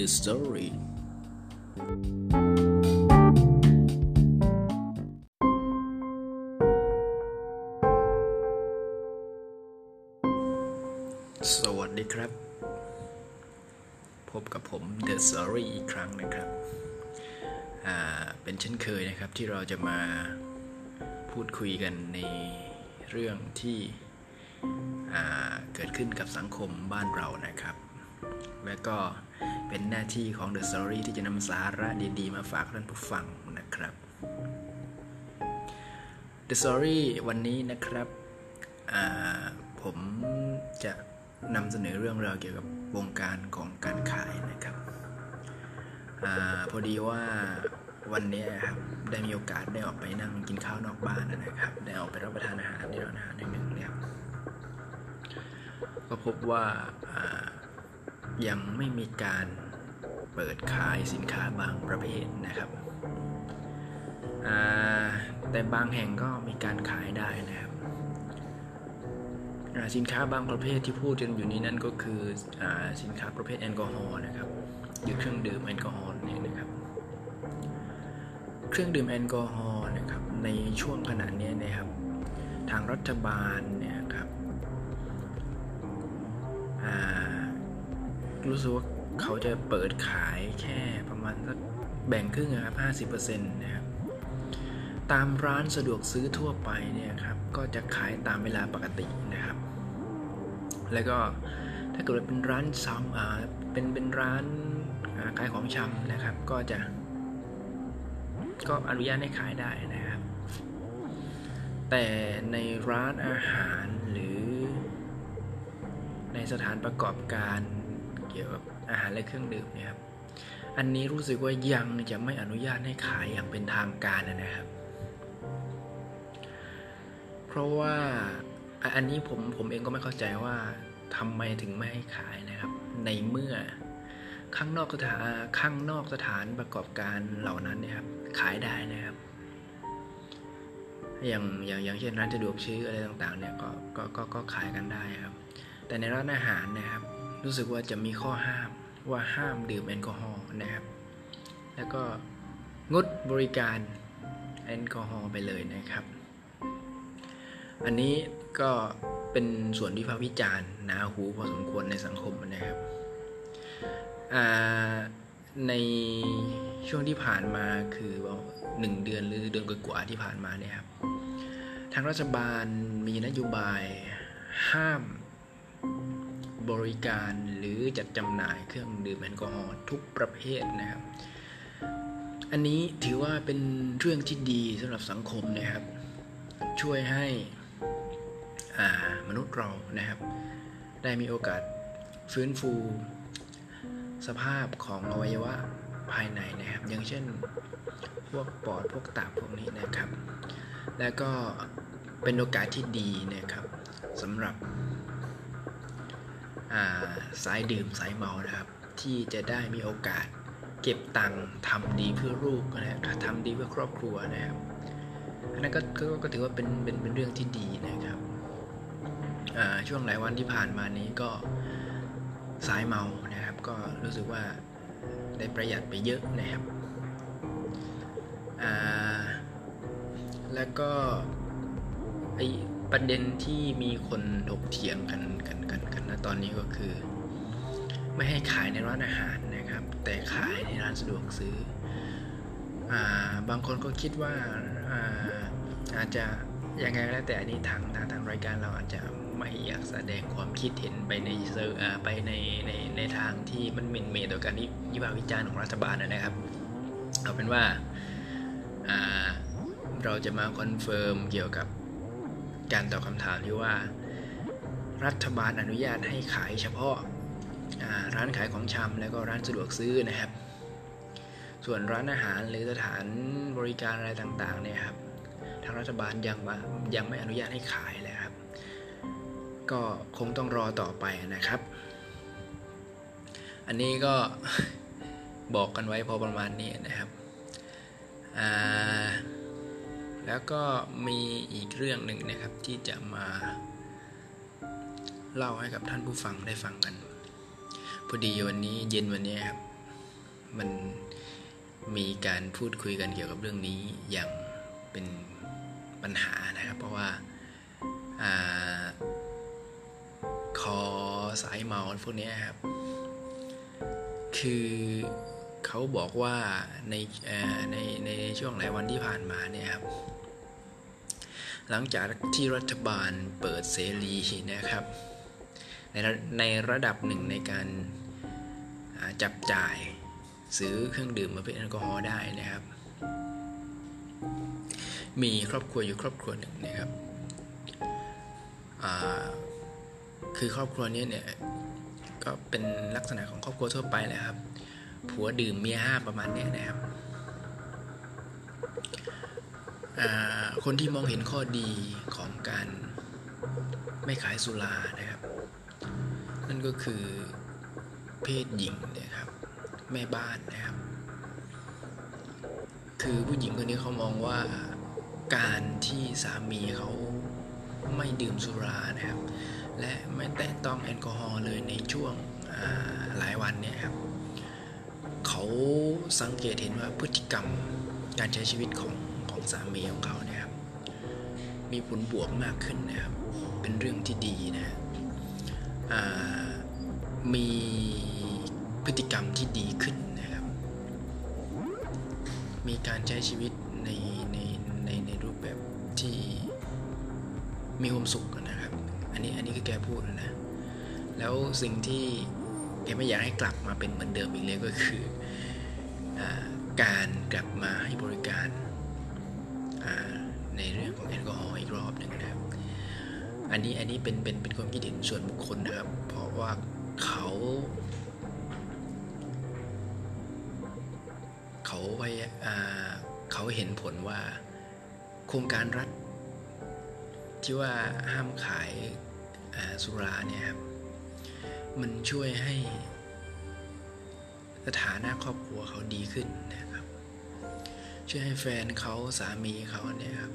The Story สวัสดีครับ พบกับผม The Story อีกครั้งนะครับ เป็นเช่นเคยนะครับที่เราจะมาพูดคุยกันในเรื่องที่เกิดขึ้นกับสังคมบ้านเรานะครับ และก็เป็นหน้าที่ของ The Story ที่จะนำสาระดี ๆ มาฝากท่านผู้ฟังนะครับ The Story วันนี้นะครับผมจะนำเสนอเรื่องราวเกี่ยวกับวงการของการขายนะครับอพอดีว่าวันนี้ครับได้มีโอกาสได้ออกไปนั่งกินข้าวนอกบ้านนะครับ ได้ออกไปรับประทานอาหารที่ร้านอาหารแห่งหนึ่งเนี่ยก็พบว่าอ่า ยังไม่มีการเปิดขายสินค้าบางประเภทนะครับ แต่บางแห่งก็มีการขายได้นะครับ สินค้าบางประเภทที่พูดกันอยู่นี้นั่นก็คืออสินค้าประเภทแอลกอฮอล์นะครับหรือเครื่องดื่มแอลกอฮอล์เนี่ยนะครับ เครื่องดื่มแอลกอฮอล์นะครับในช่วงขณะนี้นะครับ ทางรัฐบาลเนี่ยครับอ่า รู้สึกว่าเขาจะเปิดขายแค่ประมาณสักแบ่งครึ่งนะครับห้าสิบเปอร์เซ็นะครับ ตามร้านสะดวกซื้อทั่วไปเนี่ยครับ ก็จะขายตามเวลาปกตินะครับ แล้วก็ถ้าเกิดว่าเป็นร้านซ้ำอ่าเป็นเป็นร้านขายของชำนะครับ ก็จะ ก็อนุญาตให้ขายได้นะครับ แต่ในร้านอาหารหรือในสถานประกอบการ กี่ยวกับอาหารและเครื่องดื่มเนี่ยครับ อันนี้รู้สึกว่ายังจะไม่อนุญาตให้ขายอย่างเป็นทางการนะครับ เพราะว่าอันนี้ผมผมเองก็ไม่เข้าใจว่าทำไมถึงไม่ให้ขายนะครับ ในเมื่อข้างนอกสถานข้างนอกสถานประกอบการเหล่านั้นเนี่ยครับ ขายได้นะครับ อย่างอย่างอย่างเช่นร้านสะดวกซื้ออะไรต่างๆ เนี่ยก็ก็ก็ก็ขายกันได้ครับ แต่ในร้านอาหารนะครับ รู้สึกว่าจะมีข้อห้ามว่าห้ามดื่มแอลกอฮอล์นะครับ แล้วก็งดบริการแอลกอฮอล์ไปเลยนะครับ อันนี้ก็เป็นส่วนที่พากษ์วิจารณ์หนาหูพอสมควรในสังคมนะครับในช่วงที่ผ่านมาคือว่าหนึ่งเดือนหรือเดือนกว่าที่ผ่านมาเนี่ยครับทางรัฐบาลมีนโยบายห้าม บริการหรือจัดจำหน่ายเครื่องดื่มแอลกอฮอล์ทุกประเภทนะครับ อันนี้ถือว่าเป็นเรื่องที่ดีสำหรับสังคมนะครับ ช่วยให้อ่ามนุษย์เรานะครับ ได้มีโอกาสฟื้นฟู สภาพของอวัยวะภายในนะครับ อย่างเช่นพวกปอดพวกตับพวกนี้นะครับ แล้วก็เป็นโอกาสที่ดีนะครับสำหรับ สายดื่มสายเมานะครับ ที่จะได้มีโอกาสเก็บตังค์ทำดีเพื่อลูกนะครับทำดีเพื่อครอบครัวนะครับอันนั้นก็ก็ก็ถือว่าเป็นเป็นเป็นเรื่องที่ดีนะครับช่วงหลายวันที่ผ่านมานี้ก็สายเมานะครับ ก็รู้สึกว่าได้ประหยัดไปเยอะนะครับแล้วก็ไอ ประเด็นที่มีคนถกเถียงกันกันกันกันนะตอนนี้ก็คือ ไม่ให้ขายในร้านอาหารนะครับ แต่ขายในร้านสะดวกซื้ออาบางคนก็คิดว่าอาอาจจะยังไงก็แล้วแต่อันนี้ทางทางทางรายการเราอาจจะไม่อยากแสดงความคิดเห็นไปในเชิงอ่าไปในในในทางที่มันหมิ่นเหม่ต่อการที่วิพากษ์วิจารณ์ของรัฐบาลนะครับ เอาเป็นว่าเราจะมา confirm เกี่ยวกับ การตอบคำถามที่ว่า รัฐบาลอนุญาตให้ขายเฉพาะร้านขายของชำแล้วก็ร้านสะดวกซื้อนะครับ ส่วนร้านอาหารหรือสถานบริการอะไรต่างๆเนี่ยครับทางรัฐบาลยังยังไม่อนุญาตให้ขายเลยครับ ก็คงต้องรอต่อไปนะครับ อันนี้ก็บอกกันไว้พอประมาณนี้นะครับอ่า แล้วก็มีอีกเรื่องหนึ่งนะครับที่จะมาเล่าให้กับท่านผู้ฟังได้ฟังกัน พอดีวันนี้เย็นวันนี้ครับ มันมีการพูดคุยกันเกี่ยวกับเรื่องนี้อย่างเป็นปัญหานะครับ เพราะว่าอาคอสายเมาพวกนี้ครับ คือ เขาบอกว่าในในในช่วงหลายวันที่ผ่านมาเนี่ยครับ หลังจากที่รัฐบาลเปิดเสรีนะครับ ในระในระดับหนึ่งในการจับจ่ายซื้อเครื่องดื่มประเภทแอลกอฮอล์ได้นะครับ มีครอบครัวอยู่ครอบครัวหนึ่งนะครับคือครอบครัวนี้เนี่ยก็เป็นลักษณะของครอบครัวทั่วไปแหละครับ ผัวดื่มเมียห้าประมาณเนี้ยนะครับคนที่มองเห็นข้อดีของการไม่ขายสุรานะครับ นั่นก็คือเพศหญิงนี่ยครับ แม่บ้านนะครับ คือผู้หญิงคนนี้เขามองว่าการที่สามีเขาไม่ดื่มสุรานะครับ และไม่แตะต้องแอลกอฮอล์เลยในช่วงหลายวันเนี่ยครับ สังเกตเห็นว่าพฤติกรรมการใช้ชีวิตของของสามีของเขาเนี่ยครับ มีผลบวกมากขึ้นนะครับ เป็นเรื่องที่ดีนะมีพฤติกรรมที่ดีขึ้นนะครับ มีการใช้ชีวิตในในในในรูปแบบที่มีความสุขนะครับ อันนี้อันนี้คือแกพูดนะ แล้วสิ่งที่แกไม่อยากให้กลับมาเป็นเหมือนเดิมอีกเลยก็คือ การกลับมาให้บริการในเรื่องของแอลกอฮอล์อีกรอบหนึ่งนะครับ อันนี้อันนี้เป็นเป็นเป็นความคิดเห็นส่วนบุคคลนะครับ เพราะว่าเขาเขาพยอ่าเขาเห็นผลว่าโครงการรัฐ ที่ว่าห้ามขายาสุราเนี่ยครับ มันช่วยให้สถานะครอบครัวเขาดีขึ้นนะครับ ช่วยให้แฟนเขาสามีเขาเนี่ยครับ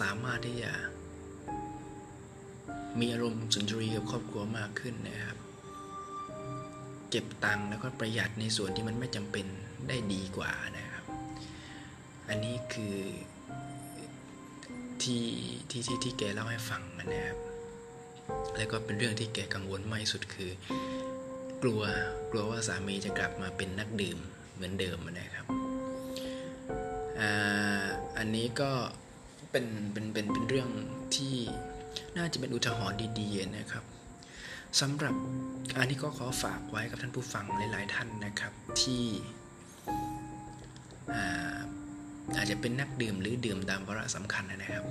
สามารถที่จะมีอารมณ์สุนทรีกับครอบครัวมากขึ้นนะครับ เก็บตังค์แล้วก็ประหยัดในส่วนที่มันไม่จำเป็นได้ดีกว่านะครับ อันนี้คือที่ที่ที่ที่แกเล่าให้ฟังนะครับ แล้วก็เป็นเรื่องที่แกกังวลมากที่สุดคือ กลัวกลัวว่าสามีจะกลับมาเป็นนักดื่ม มือนเดิมนะครับอันนี้ก็เป็นเป็นเป็นเป็นเรื่องที่น่าจะเป็นอุทาหรณ์ดีๆนะครับสำหรับอันนี้ก็ขอฝากไว้กับท่านผู้ฟังหลาย ๆ ท่านนะครับ ที่อ่อาจจะเป็นนักดื่มหรือดื่มตามวาระสำคัญนะครับ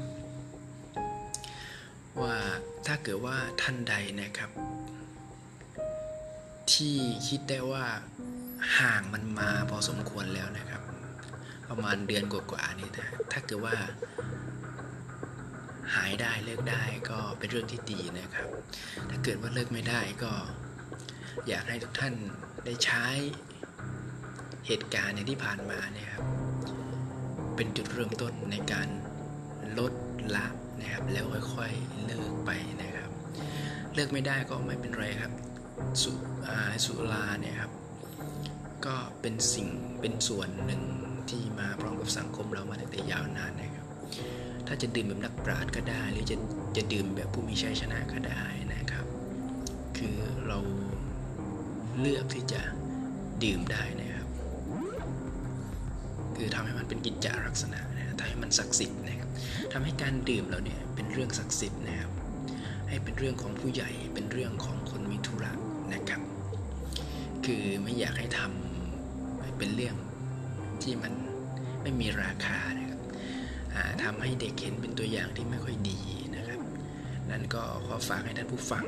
ว่าถ้าเกิดว่าท่านใดนะครับ ที่คิดได้ว่า ห่างมันมาพอสมควรแล้วนะครับ ประมาณเดือนกว่าๆนี่นะถ้าเกิดว่า หายได้เลิกได้ก็เป็นเรื่องที่ดีนะครับ ถ้าเกิดว่าเลิกไม่ได้ก็ อยากให้ทุกท่านได้ใช้เหตุการณ์ในที่ผ่านมาเนี่ยครับเป็นจุดเริ่มต้นในการลดละนะครับแล้วค่อยๆเลิกไปนะครับ เลิกไม่ได้ก็ไม่เป็นไรครับสุสุราเนี่ยครับ ก็เป็นสิ่งเป็นส่วนหนึ่งที่มาพร้อมกับสังคมเรามาตั้งแต่ยาวนานนะครับ ถ้าจะดื่มแบบนักปราชญ์ก็ได้ หรือจะจะดื่มแบบผู้มีชัยชนะก็ได้นะครับ คือเราเลือกที่จะดื่มได้นะครับ คือทำให้มันเป็นกิจจาลักษณะนะทำให้มันศักดิ์สิทธิ์นะครับทำให้การดื่มเราเนี่ยเป็นเรื่องศักดิ์สิทธิ์นะครับ ให้เป็นเรื่องของผู้ใหญ่เป็นเรื่องของคนมีธุระนะครับ คือไม่อยากให้ทำให้ เป็นเรื่องที่มันไม่มีราคานะครับทำให้เด็กเห็นเป็นตัวอย่างที่ไม่ค่อยดีนะครับ นั่นก็ขอฝากให้ท่านผู้ฟัง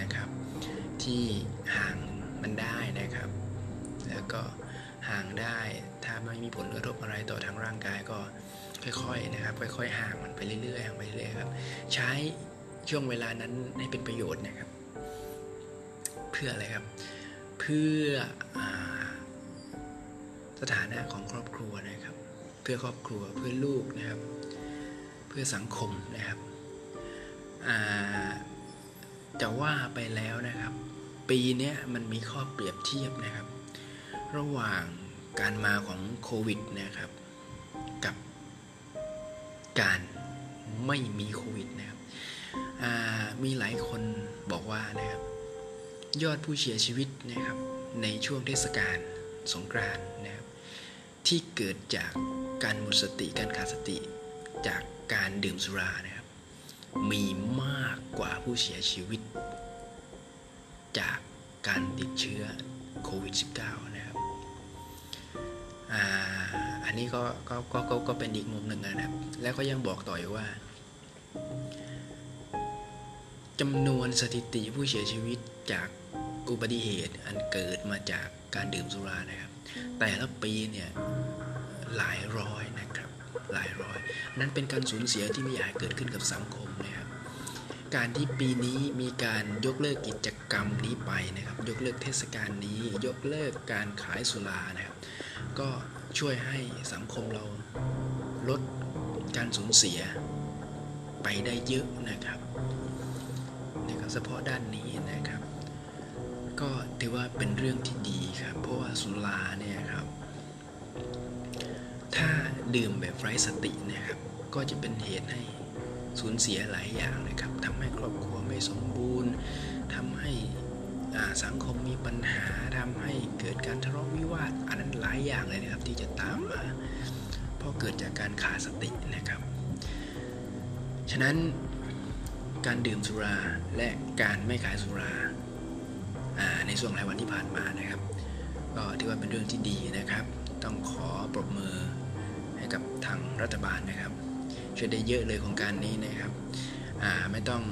นะครับ ที่ห่างมันได้นะครับ แล้วก็ห่างได้ถ้าไม่มีผลกระทบอะไรต่อทางร่างกายก็ค่อยๆนะครับ ค่อยๆห่างมันไปเรื่อยๆห่างไปเรื่อยๆครับ ใช้ช่วงเวลานั้นให้เป็นประโยชน์นะครับ เพื่ออะไรครับ เพื่ออ สถานะของครอบครัวนะครับ เพื่อครอบครัวเพื่อลูกนะครับ เพื่อสังคมนะครับจะว่าไปแล้วนะครับ ปีนี้มันมีข้อเปรียบเทียบนะครับ ระหว่างการมาของโควิดนะครับ กับการไม่มีโควิดนะครับมีหลายคนบอกว่านะครับ ยอดผู้เสียชีวิตนะครับในช่วงเทศกาลสงกรานต์นะครับ ที่เกิดจากการหมดสติการขาดสติจากการดื่มสุรานะครับ มีมากกว่าผู้เสียชีวิต จากการติดเชื้อโควิด -19 นะครับอันนี้ก็ก็ก็ก็ก็เป็นอีกมุมหนึ่งนะครับ แล้วก็ยังบอกต่อยว่าจำนวนสถิติผู้เสียชีวิตจากอุบัติเหตุอันเกิดมาจากการดื่มสุรานะครับ แต่ละปีเนี่ยหลายร้อยนะครับหลายร้อยนั้นเป็นการสูญเสียที่ไม่อยากเกิดขึ้นกับสังคมนะครับ การที่ปีนี้มีการยกเลิกกิจกรรมนี้ไปนะครับ ยกเลิกเทศกาลนี้ ยกเลิกการขายสุรานะครับ ก็ช่วยให้สังคมเราลดการสูญเสียไปได้เยอะนะครับนะครับเฉพาะด้านนี้นะครับ ก็ถือว่าเป็นเรื่องที่ดีครับ เพราะว่าสุราเนี่ยครับ ถ้าดื่มแบบไร้สตินะครับ ก็จะเป็นเหตุให้สูญเสียหลายอย่างนะครับทำให้ครอบครัวไม่สมบูรณ์ทำให้สังคมมีปัญหาทำให้เกิดการทะเลาะวิวาท อันนั้นหลายอย่างเลยนะครับ ที่จะตามมา เพราะเกิดจากการขาดสตินะครับ ฉะนั้นการดื่มสุราและการไม่ขายสุรา ในช่วงหลายวันที่ผ่านมานะครับ ก็ถือว่าเป็นเรื่องที่ดีนะครับ ต้องขอปรบมือให้กับทางรัฐบาลนะครับช่วยได้เยอะเลยของการนี้นะครับไม่ต้อง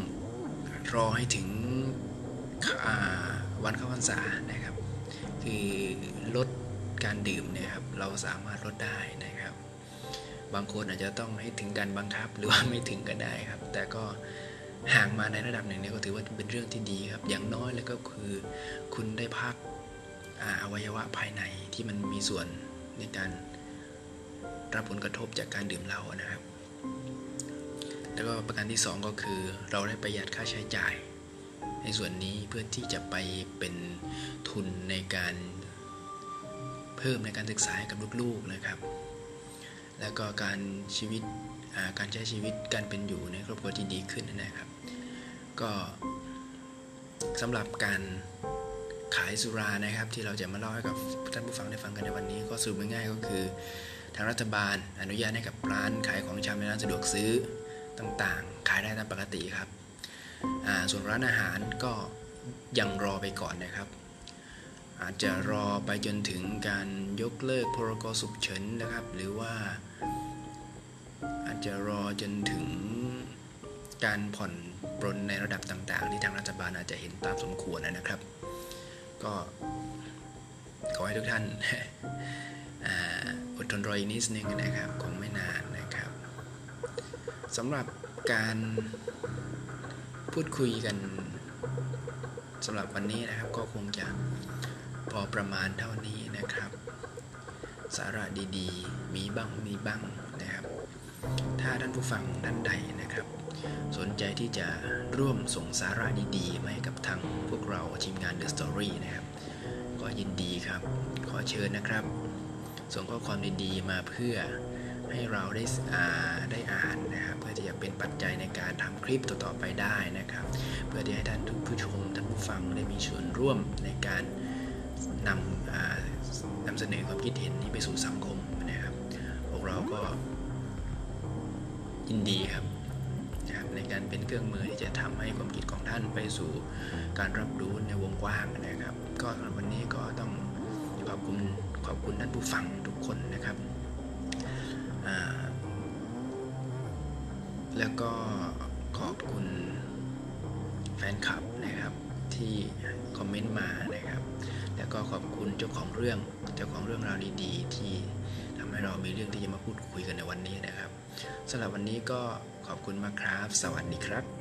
รอให้ถึงวันเข้าพรรษานะครับ คือลดการดื่มเนี่ยครับเราสามารถลดได้นะครับ บางคนอาจจะต้องให้ถึงการบังคับหรือว่าไม่ถึงก็ได้ครับ แต่ก็ ห่างมาในระดับหนึ่งเนี่ยก็ถือว่าเป็นเรื่องที่ดีครับ อย่างน้อยแล้วก็คือคุณได้พักอวัยวะภายในที่มันมีส่วนในการรับผลกระทบจากการดื่มเหล้านะครับ แล้วก็ประการที่ 2 ก็คือเราได้ประหยัดค่าใช้จ่าย ในส่วนนี้เพื่อที่จะไปเป็นทุนในการเพิ่มในการศึกษาให้กับลูกๆนะครับ แล้วก็การชีวิตการใช้ชีวิตการเป็นอยู่ในครอบครัวที่ดีขึ้นนะครับ ก็สำหรับการขายสุรานะครับที่เราจะมาเล่าให้กับท่านผู้ฟังได้ฟังกันในวันนี้ ก็สรุปง่ายๆก็คือ ทางรัฐบาลอนุญาตให้กับร้านขายของชำในร้านสะดวกซื้อต่างๆ ขายได้ตามปกติครับส่วนร้านอาหารก็ยังรอไปก่อนนะครับ อาจจะรอไปจนถึงการยกเลิกพรกสุขเฉินนะครับ หรือว่า อาจจะรอจนถึงการผ่อนปรนในระดับต่างๆ ที่ทางรัฐบาลอาจจะเห็นตามสมควรนะครับ ก็ขอให้ทุกท่านอดทนรออีกนิดนึงนะครับคงไม่นานนะครับสำหรับการพูดคุยกันสำหรับวันนี้นะครับก็คงจะ พอประมาณเท่านี้นะครับ สาระดีๆ มีบ้างมีบ้างนะครับ ถ้าท่านผู้ฟังท่านใดนะครับ สนใจที่จะร่วมส่งสาระดีๆมาให้กับทางพวกเราทีมงาน The Story นะครับ ก็ยินดีครับ ขอเชิญนะครับ ส่งข้อความดีๆ มาเพื่อให้เราได้อ่าได้อ่านนะครับเพื่อที่จะเป็นปัจจัยในการทำคลิปต่อๆไปได้นะครับ เพื่อที่ให้ท่านผู้ชมท่านผู้ฟังได้มีส่วนร่วมในการ นำนำเสนอความคิดเห็นนี้ไปสู่สังคมนะครับ พวกเราก็ยินดีครับในการเป็นเครื่องมือที่จะทำให้ความคิดของท่านไปสู่การรับรู้ในวงกว้างนะครับ ก็สำหรับวันนี้ก็ต้องขอบคุณขอบคุณท่านผู้ฟังทุกคนนะครับ แล้วก็ขอบคุณแฟนคลับนะครับที่คอมเมนต์มานะครับ แล้วก็ขอบคุณเจ้าของเรื่องเจ้าของเรื่องราวดีๆ ที่ทำให้เรามีเรื่องที่จะมาพูดคุยกันในวันนี้นะครับสำหรับวันนี้ก็ขอบคุณมากครับ สวัสดีครับ